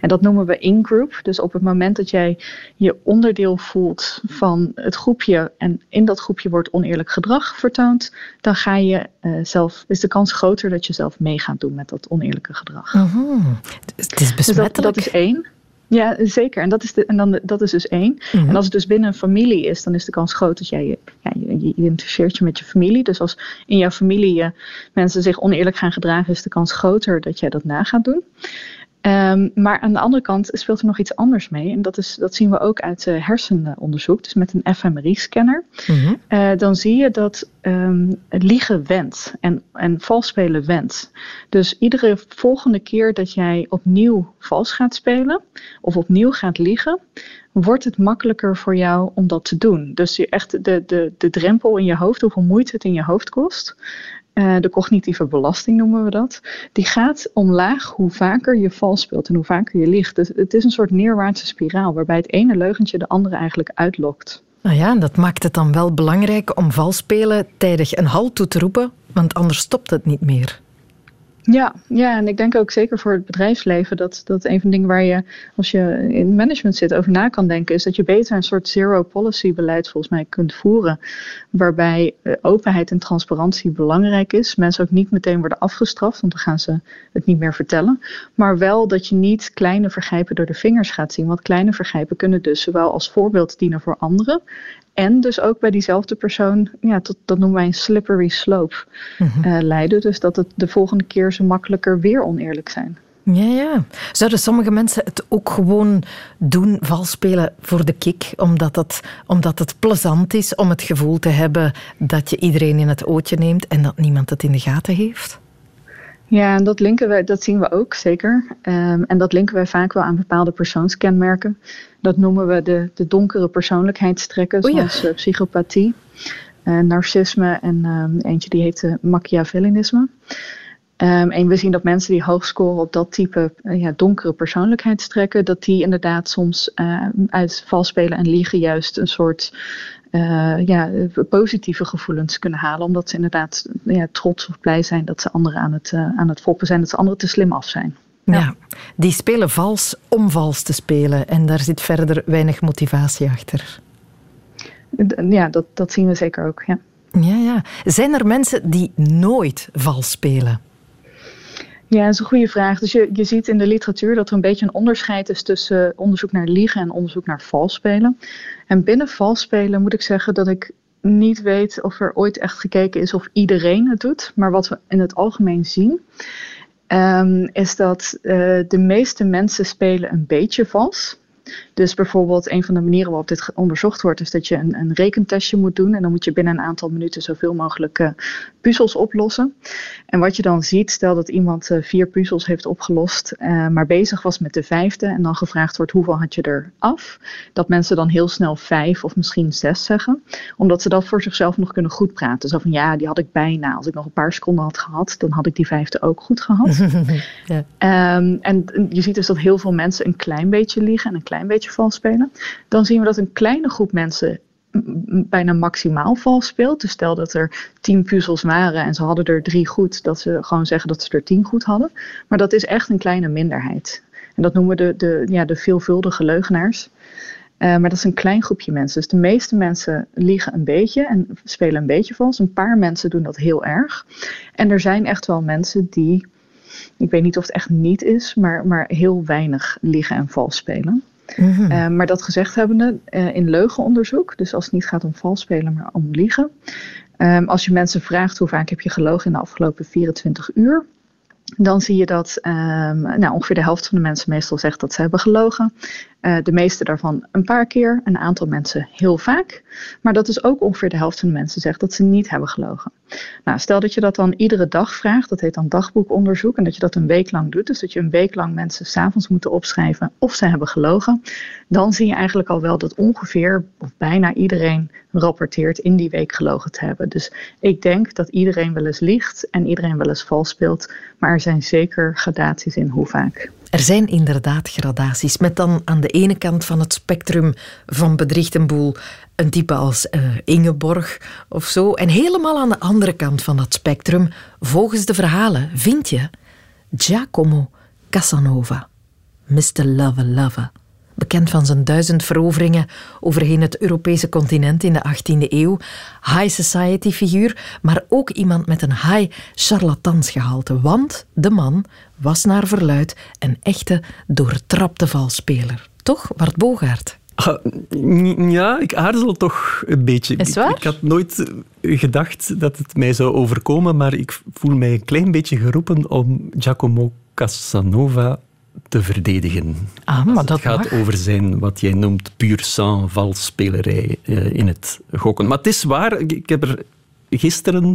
En dat noemen we in-group. Dus op het moment dat jij je onderdeel voelt van het groepje en in dat groepje wordt oneerlijk gedrag vertoond, dan ga je uh, zelf, is de kans groter dat je zelf mee gaat doen met dat oneerlijke gedrag. Mm Het is besmettelijk. Dus dat, dat is één. Ja, zeker. En dat is, de, en dan, dat is dus één. Mhm. En als het dus binnen een familie is, dan is de kans groot dat jij je, ja, je, je identificeert je met je familie. Dus als in jouw familie je mensen zich oneerlijk gaan gedragen, is de kans groter dat jij dat na gaat doen. Ehm, maar aan de andere kant speelt er nog iets anders mee. En dat, is, dat zien we ook uit uh, hersenonderzoek. Dus met een fMRI-scanner. Mhm. Uh, dan zie je dat um, liegen wendt en, en vals spelen wendt. Dus iedere volgende keer dat jij opnieuw vals gaat spelen of opnieuw gaat liegen, wordt het makkelijker voor jou om dat te doen. Dus je echt de, de, de drempel in je hoofd, hoeveel moeite het in je hoofd kost, uh, de cognitieve belasting noemen we dat, die gaat omlaag hoe vaker je vals speelt en hoe vaker je liegt. Dus het is een soort neerwaartse spiraal waarbij het ene leugentje de andere eigenlijk uitlokt. Nou ja, dat maakt het dan wel belangrijk om vals spelen tijdig een halt toe te roepen, want anders stopt het niet meer. Ja, ja, en ik denk ook zeker voor het bedrijfsleven dat, dat een van de dingen waar je, als je in management zit, over na kan denken, is dat je beter een soort zero policy beleid volgens mij kunt voeren. Waarbij uh, openheid en transparantie belangrijk is. Mensen ook niet meteen worden afgestraft, want dan gaan ze het niet meer vertellen. Maar wel dat je niet kleine vergrijpen door de vingers gaat zien. Want kleine vergrijpen kunnen dus zowel als voorbeeld dienen voor anderen. En dus ook bij diezelfde persoon, ja, tot, dat noemen wij een slippery slope Mhm. uh, leiden. Dus dat het de volgende keer ze makkelijker weer oneerlijk zijn. Ja, ja. Zouden sommige mensen het ook gewoon doen, vals spelen voor de kick, omdat het, omdat het plezant is om het gevoel te hebben dat je iedereen in het ootje neemt en dat niemand het in de gaten heeft? Ja, en dat, linken wij, dat zien we ook zeker. Um, en dat linken wij vaak wel aan bepaalde persoonskenmerken. Dat noemen we de, de donkere persoonlijkheidstrekken, Oh ja. zoals uh, psychopathie, uh, narcisme en um, eentje die heet uh, machiavellinisme. Um, en we zien dat mensen die hoog scoren op dat type ja, donkere persoonlijkheidstrekken, dat die inderdaad soms uit vals spelen en liegen juist een soort uh, ja, positieve gevoelens kunnen halen. Omdat ze inderdaad ja, trots of blij zijn dat ze anderen aan het, uh, aan het foppen zijn, dat ze anderen te slim af zijn. Ja. ja, die spelen vals om vals te spelen en daar zit verder weinig motivatie achter. Ja, dat, dat zien we zeker ook, ja. Ja, ja. Zijn er mensen die nooit vals spelen? Ja, dat is een goede vraag. Dus je, je ziet in de literatuur dat er een beetje een onderscheid is tussen onderzoek naar liegen en onderzoek naar vals spelen. En binnen vals spelen moet ik zeggen dat ik niet weet of er ooit echt gekeken is of iedereen het doet. Maar wat we in het algemeen zien, um, is dat uh, de meeste mensen spelen een beetje vals. Dus bijvoorbeeld een van de manieren waarop dit onderzocht wordt, is dat je een, een rekentestje moet doen. En dan moet je binnen een aantal minuten zoveel mogelijk uh, puzzels oplossen. En wat je dan ziet, stel dat iemand uh, vier puzzels heeft opgelost, uh, maar bezig was met de vijfde. En dan gevraagd wordt hoeveel had je er af. Dat mensen dan heel snel vijf of misschien zes zeggen. Omdat ze dat voor zichzelf nog kunnen goed praten. Zo van ja, die had ik bijna. Als ik nog een paar seconden had gehad, dan had ik die vijfde ook goed gehad. ja. um, en je ziet dus dat heel veel mensen een klein beetje liegen en een klein beetje vals spelen. Dan zien we dat een kleine groep mensen bijna maximaal vals speelt. Dus stel dat er tien puzzels waren en ze hadden er drie goed, dat ze gewoon zeggen dat ze er tien goed hadden. Maar dat is echt een kleine minderheid. En dat noemen we de, de, ja, de veelvuldige leugenaars. Uh, maar dat is een klein groepje mensen. Dus de meeste mensen liegen een beetje en spelen een beetje vals. Een paar mensen doen dat heel erg. En er zijn echt wel mensen die, ik weet niet of het echt niet is, maar, maar heel weinig liegen en vals spelen. Mhm. Uh, maar dat gezegd hebbende, uh, in leugenonderzoek, dus als het niet gaat om vals spelen, maar om liegen. Um, als je mensen vraagt hoe vaak heb je gelogen in de afgelopen 24 uur, dan zie je dat um, nou, ongeveer de helft van de mensen meestal zegt dat ze hebben gelogen. Uh, de meeste daarvan een paar keer, een aantal mensen heel vaak. Maar dat is ook ongeveer de helft van de mensen zegt dat ze niet hebben gelogen. Nou, stel dat je dat dan iedere dag vraagt, dat heet dan dagboekonderzoek, en dat je dat een week lang doet, dus dat je een week lang mensen s'avonds moeten opschrijven of ze hebben gelogen, dan zie je eigenlijk al wel dat ongeveer of bijna iedereen rapporteert in die week gelogen te hebben. Dus ik denk dat iedereen wel eens liegt en iedereen wel eens vals speelt, maar er zijn zeker gradaties in hoe vaak. Er zijn inderdaad gradaties, met dan aan de ene kant van het spectrum van bedrichtenboel een type als uh, Ingeborg of zo, en helemaal aan de andere kant van dat spectrum, volgens de verhalen, vind je Giacomo Casanova, Mr. Lover Lover bekend van zijn duizend veroveringen overheen het Europese continent in de 18e eeuw. High society figuur, maar ook iemand met een high charlatansgehalte. Want de man was naar verluid een echte doortrapte valspeler. Toch, Bart Bogaert? Ah, ja, ik aarzel toch een beetje. Is waar? Ik, had nooit gedacht dat het mij zou overkomen, maar ik voel mij een klein beetje geroepen om Giacomo Casanova te verdedigen. Ah, maar dat het gaat over zijn, wat jij noemt, puur sang valsspelerij uh, in het gokken. Maar het is waar, ik heb er gisteren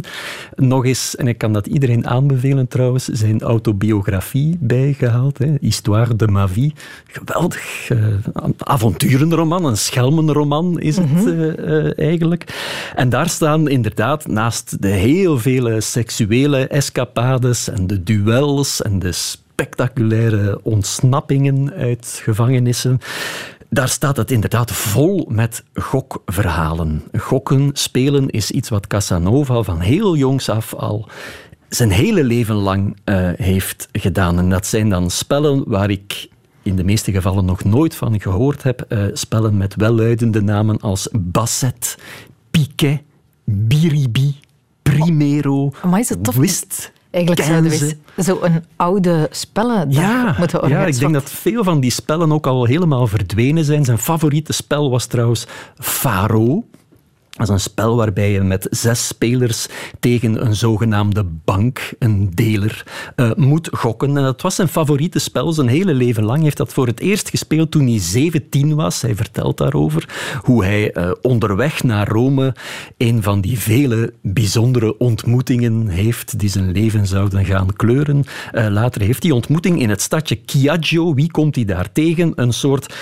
nog eens, en ik kan dat iedereen aanbevelen trouwens, zijn autobiografie bijgehaald. Hè. Histoire de ma vie. Geweldig uh, avonturenroman, een schelmenroman is het Mhm. uh, eigenlijk. En daar staan inderdaad naast de heel vele seksuele escapades en de duels en de spectaculaire ontsnappingen uit gevangenissen. Daar staat het inderdaad vol met gokverhalen. Gokken, spelen is iets wat Casanova van heel jongs af al zijn hele leven lang uh, heeft gedaan. En dat zijn dan spellen waar ik in de meeste gevallen nog nooit van gehoord heb. Uh, spellen met welluidende namen als Basset, Piquet, Biribi, Primero, Whist. Eigenlijk zouden we zo'n oude spellen ja, moeten organiseren. Ja, ik denk dat veel van die spellen ook al helemaal verdwenen zijn. Zijn favoriete spel was trouwens Faro. Dat is een spel waarbij je met zes spelers tegen een zogenaamde bank, een deler, uh, moet gokken. En dat was zijn favoriete spel. Zijn hele leven lang heeft dat voor het eerst gespeeld toen hij 17 was. Hij vertelt daarover hoe hij uh, onderweg naar Rome een van die vele bijzondere ontmoetingen heeft die zijn leven zouden gaan kleuren. Uh, later heeft die ontmoeting in het stadje Chiaggio. Wie komt hij daar tegen? Een soort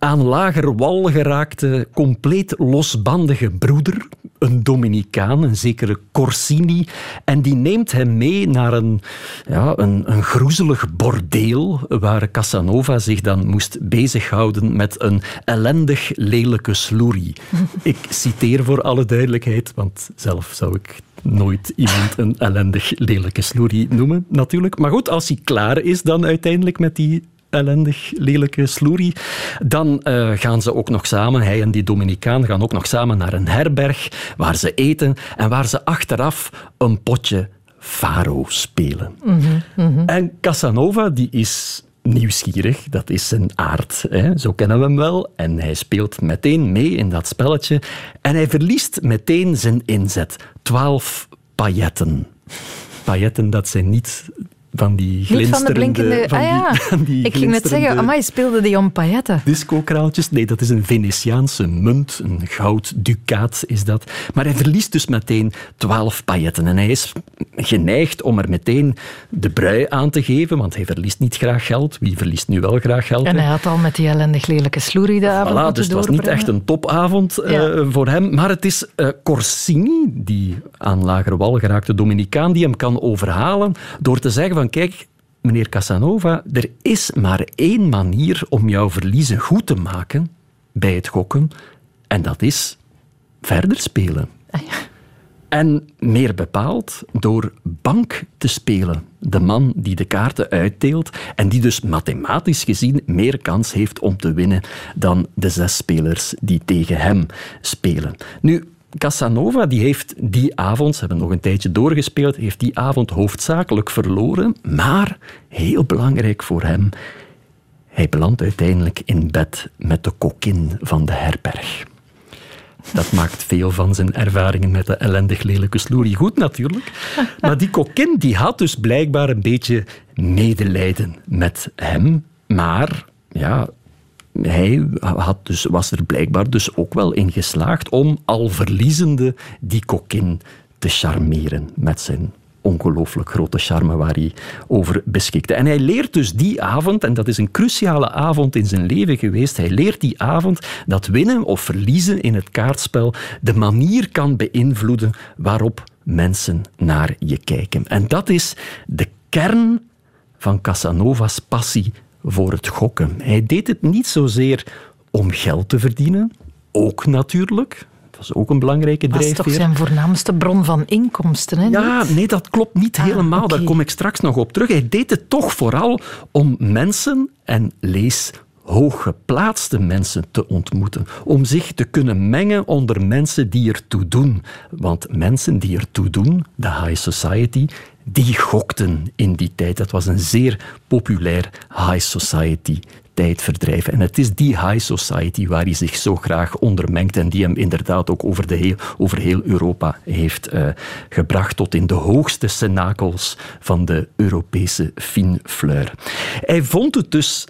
aan lager wal geraakte, compleet losbandige broer een Dominicaan, een zekere Corsini. En die neemt hem mee naar een, ja, een, een groezelig bordeel waar Casanova zich dan moest bezighouden met een ellendig lelijke sloerie. ik citeer voor alle duidelijkheid, want zelf zou ik nooit iemand een ellendig lelijke sloerie noemen, natuurlijk. Maar goed, als hij klaar is dan uiteindelijk met die ellendig, lelijke sloerie. Dan uh, gaan ze ook nog samen, hij en die Dominicaan, gaan ook nog samen naar een herberg waar ze eten en waar ze achteraf een potje faro spelen. Mhm, Mm -hmm. En Casanova, die is nieuwsgierig, dat is zijn aard. Hè? Zo kennen we hem wel. En hij speelt meteen mee in dat spelletje. En hij verliest meteen zijn inzet. Twaalf pailletten. Pailletten, dat zijn niet van die glinsterende... Niet van de blinkende... Van ah ja, die, die ik ging net zeggen, amai, speelde die om pailletten. Disco-kraaltjes? Nee, dat is een Venetiaanse munt, een goud ducaat is dat. Maar hij verliest dus meteen twaalf pailletten. En hij is geneigd om er meteen de brui aan te geven, want hij verliest niet graag geld. Wie verliest nu wel graag geld? En hij had al met die ellendig lelijke sloerie de avond voilà, Dus het was niet echt een topavond uh, ja. voor hem. Maar het is uh, Corsini, die aan lager wal geraakte Dominicaan, die hem kan overhalen door te zeggen van kijk, meneer Casanova, er is maar één manier om jouw verliezen goed te maken bij het gokken en dat is verder spelen. Ah, ja. En meer bepaald door bank te spelen. De man die de kaarten uitdeelt en die dus mathematisch gezien meer kans heeft om te winnen dan de zes spelers die tegen hem spelen. Nu, Casanova die heeft die avond, ze hebben nog een tijdje doorgespeeld, heeft die avond hoofdzakelijk verloren, maar heel belangrijk voor hem, hij belandt uiteindelijk in bed met de kokkin van de herberg. Dat maakt veel van zijn ervaringen met de ellendig lelijke sloerie goed natuurlijk. Maar die kokkin die had dus blijkbaar een beetje medelijden met hem. Maar ja, hij had dus, was er blijkbaar dus ook wel in geslaagd om al verliezende die kokkin te charmeren met zijn ongelooflijk grote charme waar hij over beschikte. En hij leert dus die avond, en dat is een cruciale avond in zijn leven geweest, hij leert die avond dat winnen of verliezen in het kaartspel de manier kan beïnvloeden waarop mensen naar je kijken. En dat is de kern van Casanova's passie voor het gokken. Hij deed het niet zozeer om geld te verdienen, ook natuurlijk. Dat was ook een belangrijke drijfveer. Dat is toch zijn voornaamste bron van inkomsten, hè? Ja, nee, dat klopt niet Ah, helemaal. Daar kom ik straks nog op terug. Hij deed het toch vooral om mensen, en lees hooggeplaatste mensen te ontmoeten. Om zich te kunnen mengen onder mensen die ertoe doen. Want mensen die ertoe doen, de high society, die gokten in die tijd. Dat was een zeer populair high society tijdverdrijf. En het is die high society waar hij zich zo graag ondermengt en die hem inderdaad ook over, de heel, over heel Europa heeft eh, gebracht tot in de hoogste cenakels van de Europese fine fleur. Hij vond het dus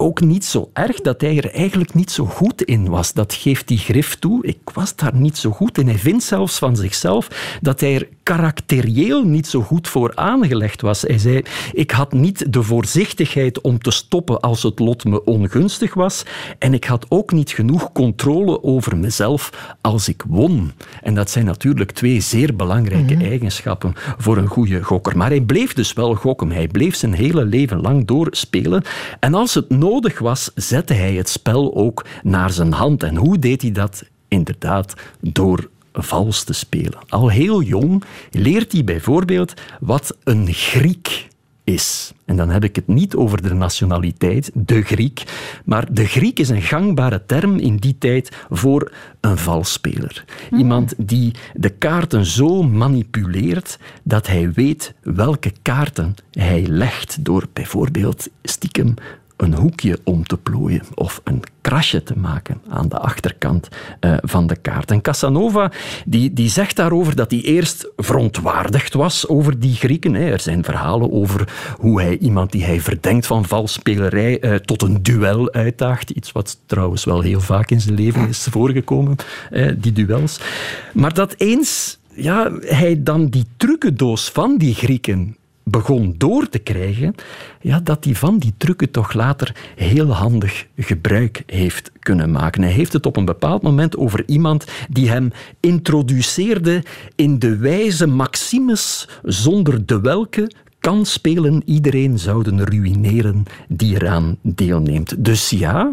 ook niet zo erg dat hij er eigenlijk niet zo goed in was. Dat geeft die grif toe. Ik was daar niet zo goed in. Hij vindt zelfs van zichzelf dat hij er karakterieel niet zo goed voor aangelegd was. Hij zei, ik had niet de voorzichtigheid om te stoppen als het lot me ongunstig was en ik had ook niet genoeg controle over mezelf als ik won. En dat zijn natuurlijk twee zeer belangrijke eigenschappen voor een goede gokker. Maar hij bleef dus wel gokken. Hij bleef zijn hele leven lang doorspelen. En als het nodig was, zette hij het spel ook naar zijn hand. En hoe deed hij dat? Inderdaad, door vals te spelen. Al heel jong leert hij bijvoorbeeld wat een Griek is. En dan heb ik het niet over de nationaliteit, de Griek, maar de Griek is een gangbare term in die tijd voor een valsspeler. Iemand die de kaarten zo manipuleert dat hij weet welke kaarten hij legt door bijvoorbeeld stiekem een hoekje om te plooien of een krasje te maken aan de achterkant eh, van de kaart. En Casanova die, die zegt daarover dat hij eerst verontwaardigd was over die Grieken. Hè. Er zijn verhalen over hoe hij iemand die hij verdenkt van valsspelerij eh, tot een duel uitdaagt. Iets wat trouwens wel heel vaak in zijn leven is voorgekomen, eh, die duels. Maar dat eens ja, hij dan die trucendoos van die Grieken begon door te krijgen, ja, dat hij van die trucken toch later heel handig gebruik heeft kunnen maken. Hij heeft het op een bepaald moment over iemand die hem introduceerde in de wijze Maximus, zonder de welke kan spelen iedereen zouden ruïneren die eraan deelneemt. Dus ja,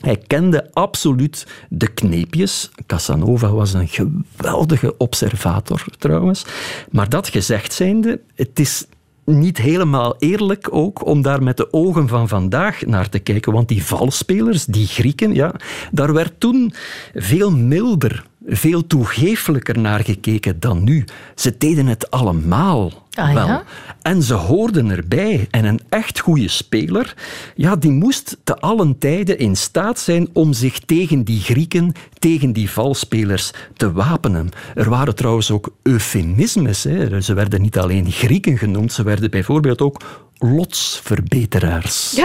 hij kende absoluut de kneepjes. Casanova was een geweldige observator trouwens. Maar dat gezegd zijnde, het is niet helemaal eerlijk ook om daar met de ogen van vandaag naar te kijken. Want die valspelers, die Grieken, ja, daar werd toen veel milder, veel toegeeflijker naar gekeken dan nu. Ze deden het allemaal Ah, wel. En ze hoorden erbij. En een echt goede speler, ja, die moest te allen tijden in staat zijn om zich tegen die Grieken, tegen die valspelers te wapenen. Er waren trouwens ook eufemismes. Hè. Ze werden niet alleen Grieken genoemd, ze werden bijvoorbeeld ook lotsverbeteraars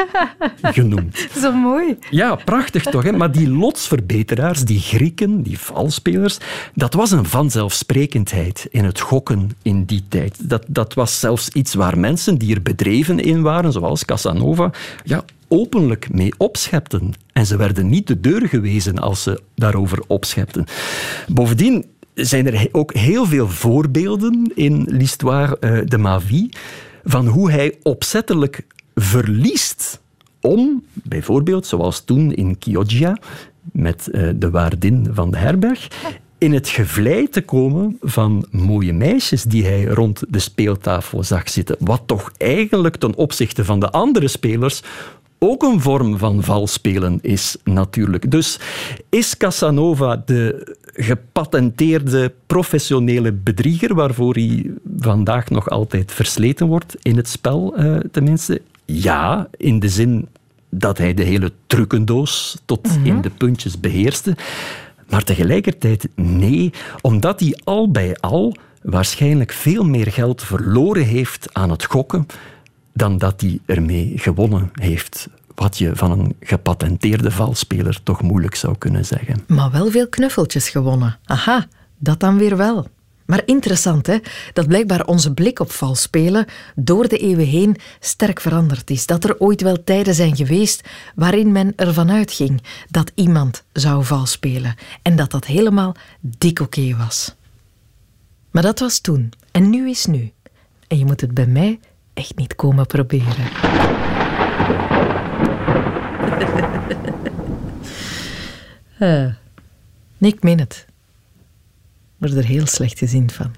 genoemd. Zo mooi. Ja, prachtig toch? Hè? Maar die lotsverbeteraars, die Grieken, die valspelers, dat was een vanzelfsprekendheid in het gokken in die tijd. Dat, dat was zelfs iets waar mensen die er bedreven in waren, zoals Casanova, ja, openlijk mee opschepten. En ze werden niet de deur gewezen als ze daarover opschepten. Bovendien zijn er ook heel veel voorbeelden in l'histoire eh, de ma vie van hoe hij opzettelijk verliest om, bijvoorbeeld zoals toen in Chioggia, met eh, de waardin van de herberg, in het gevlei te komen van mooie meisjes die hij rond de speeltafel zag zitten. Wat toch eigenlijk ten opzichte van de andere spelers ook een vorm van valspelen is, natuurlijk. Dus is Casanova de gepatenteerde professionele bedrieger waarvoor hij vandaag nog altijd versleten wordt, in het spel eh, tenminste? Ja, in de zin dat hij de hele trucendoos tot in de puntjes beheerste. Maar tegelijkertijd nee, omdat hij al bij al waarschijnlijk veel meer geld verloren heeft aan het gokken dan dat hij ermee gewonnen heeft wat je van een gepatenteerde valspeler toch moeilijk zou kunnen zeggen. Maar wel veel knuffeltjes gewonnen. Aha, dat dan weer wel. Maar interessant, hè? Dat blijkbaar onze blik op vals spelen door de eeuwen heen sterk veranderd is. Dat er ooit wel tijden zijn geweest waarin men ervan uitging dat iemand zou vals spelen. En dat dat helemaal dik oké was. Maar dat was toen. En nu is nu. En je moet het bij mij echt niet komen proberen. uh, nee, ik word er heel slecht gezien van.